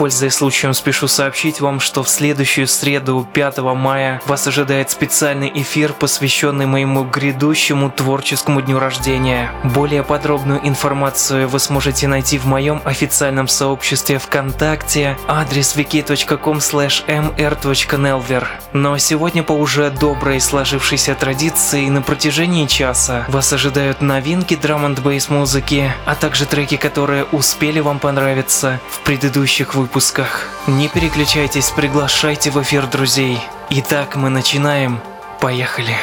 Пользуясь случаем, спешу сообщить вам, что в следующую среду, 5 мая, вас ожидает специальный эфир, посвященный моему грядущему творческому дню рождения. Более подробную информацию вы сможете найти в моем официальном сообществе ВКонтакте, адрес wiki.com mr.nelver. Но сегодня по уже доброй сложившейся традиции на протяжении часа вас ожидают новинки драм н бейс музыки, а также треки, которые успели вам понравиться в предыдущих выпусках выпусках. Не переключайтесь, приглашайте в эфир друзей. Итак, мы начинаем. Поехали.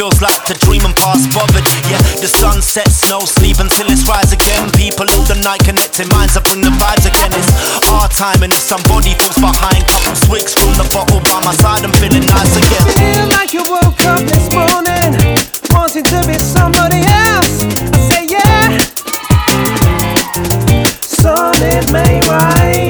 feels like to dream and pass bothered. Yeah, the sun sets, no sleep until it's rise again. People live the night, connecting minds, I bring the vibes again. It's our time, and if somebody falls behind, couple swigs from the bottle by my side, I'm feeling nice again. Feel like you woke up this morning, wanting to be somebody else. I say yeah. Sun it may rise.